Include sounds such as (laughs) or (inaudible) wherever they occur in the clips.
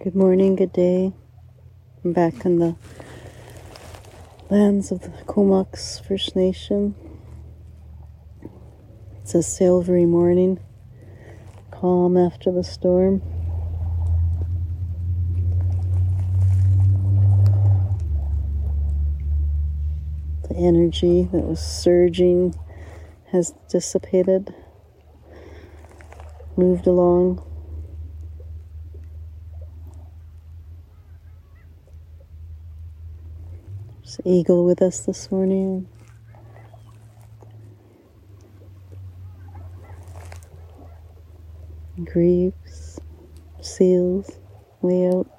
Good morning, good day. I'm back in the lands of the Comox First Nation. It's a silvery morning, calm after the storm. The energy that was surging has dissipated, moved along. There's Eagle with us this morning. Grebes, seals, way out.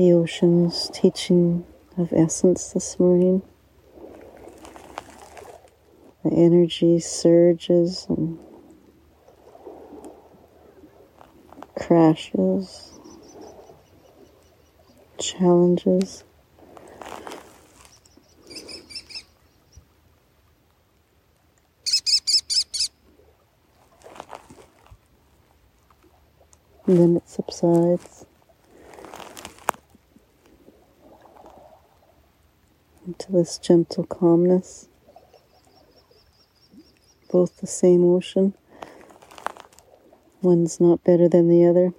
The ocean's teaching of essence this morning. The energy surges and crashes, challenges. And then it subsides into this gentle calmness. Both the same ocean. One's not better than the other.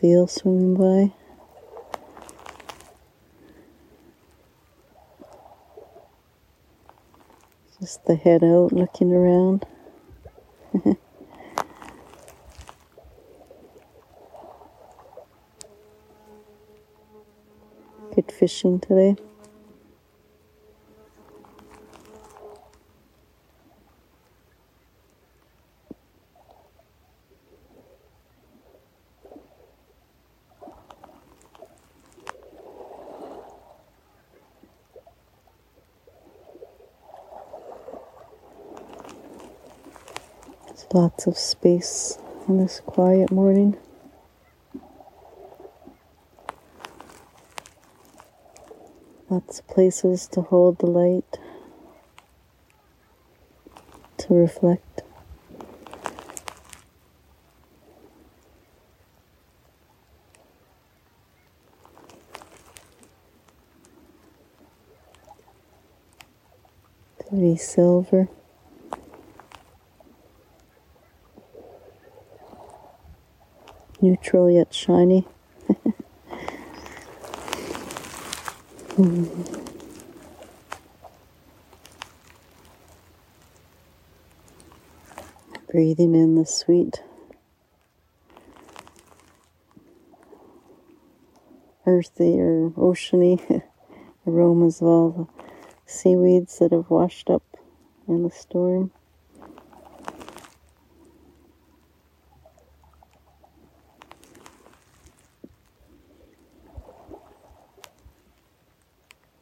Seal swimming by. Just the head out looking around. (laughs) Good fishing today. Lots of space on this quiet morning. Lots of places to hold the light, to reflect. To be silver. Neutral yet shiny. Breathing in the sweet earthy or oceany (laughs) aromas of all the seaweeds that have washed up in the storm.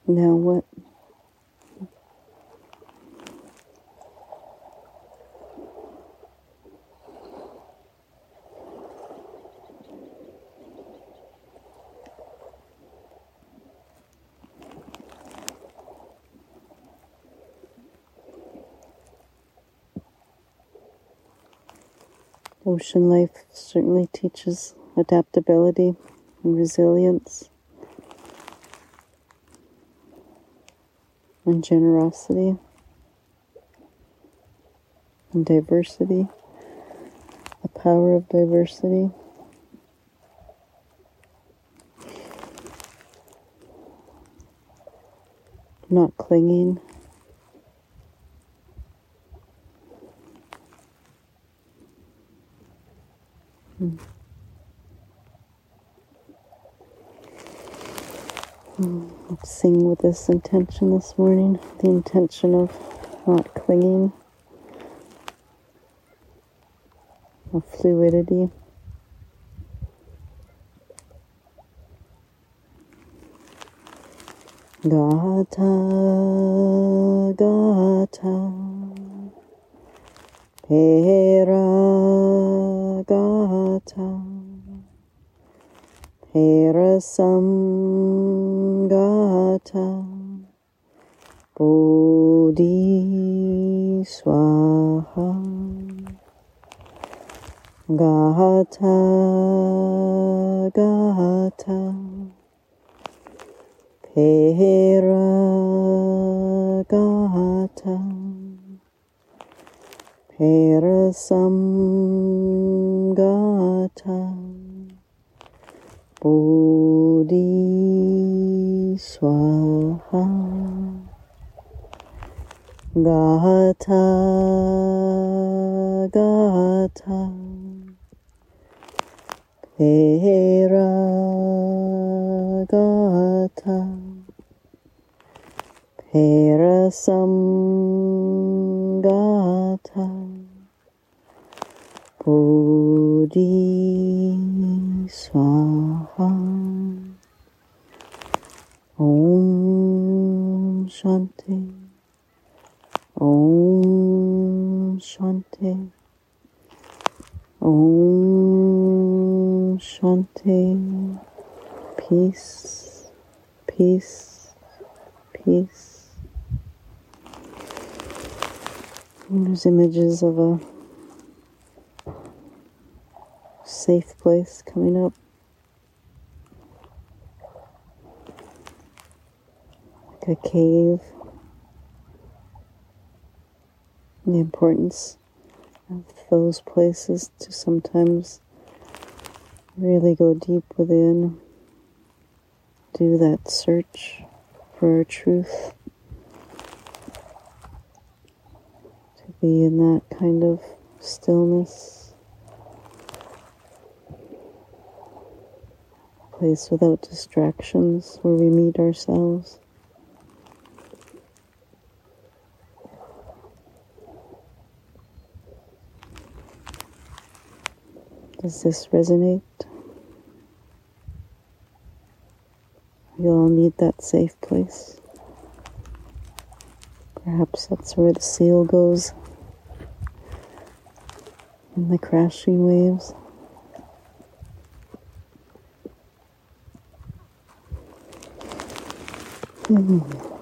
Now what? Ocean life certainly teaches adaptability and resilience and generosity and diversity, the power of diversity. Not clinging. Hmm. Sing with this intention this morning the intention of not clinging, of fluidity. Gata, Gata, Pera, Gata, Pera Samgata, Bodhi Swaha, Gata, Gata. Peragata Parasamgata Bodhi Swaha Gata Gata Peragata Parasamgata Bodhi Swaha Om Shanti. Om Shanti. Om Shanti. Peace. Peace. Peace. There's images of a safe place coming up. Like a cave. The importance of those places to sometimes really go deep within, do that search for our truth. To be in that kind of stillness, place without distractions where we meet ourselves. Does this resonate? We all need that safe place. Perhaps that's where the seal goes in the crashing waves. Mm.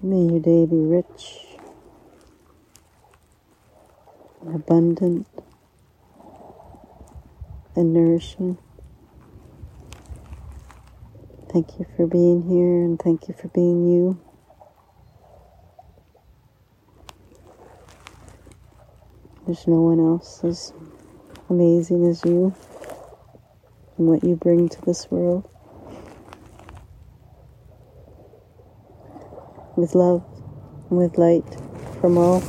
May your day be rich and abundant and nourishing. Thank you for being here and thank you for being you. There's no one else as amazing as you and what you bring to this world. With love and with light from all.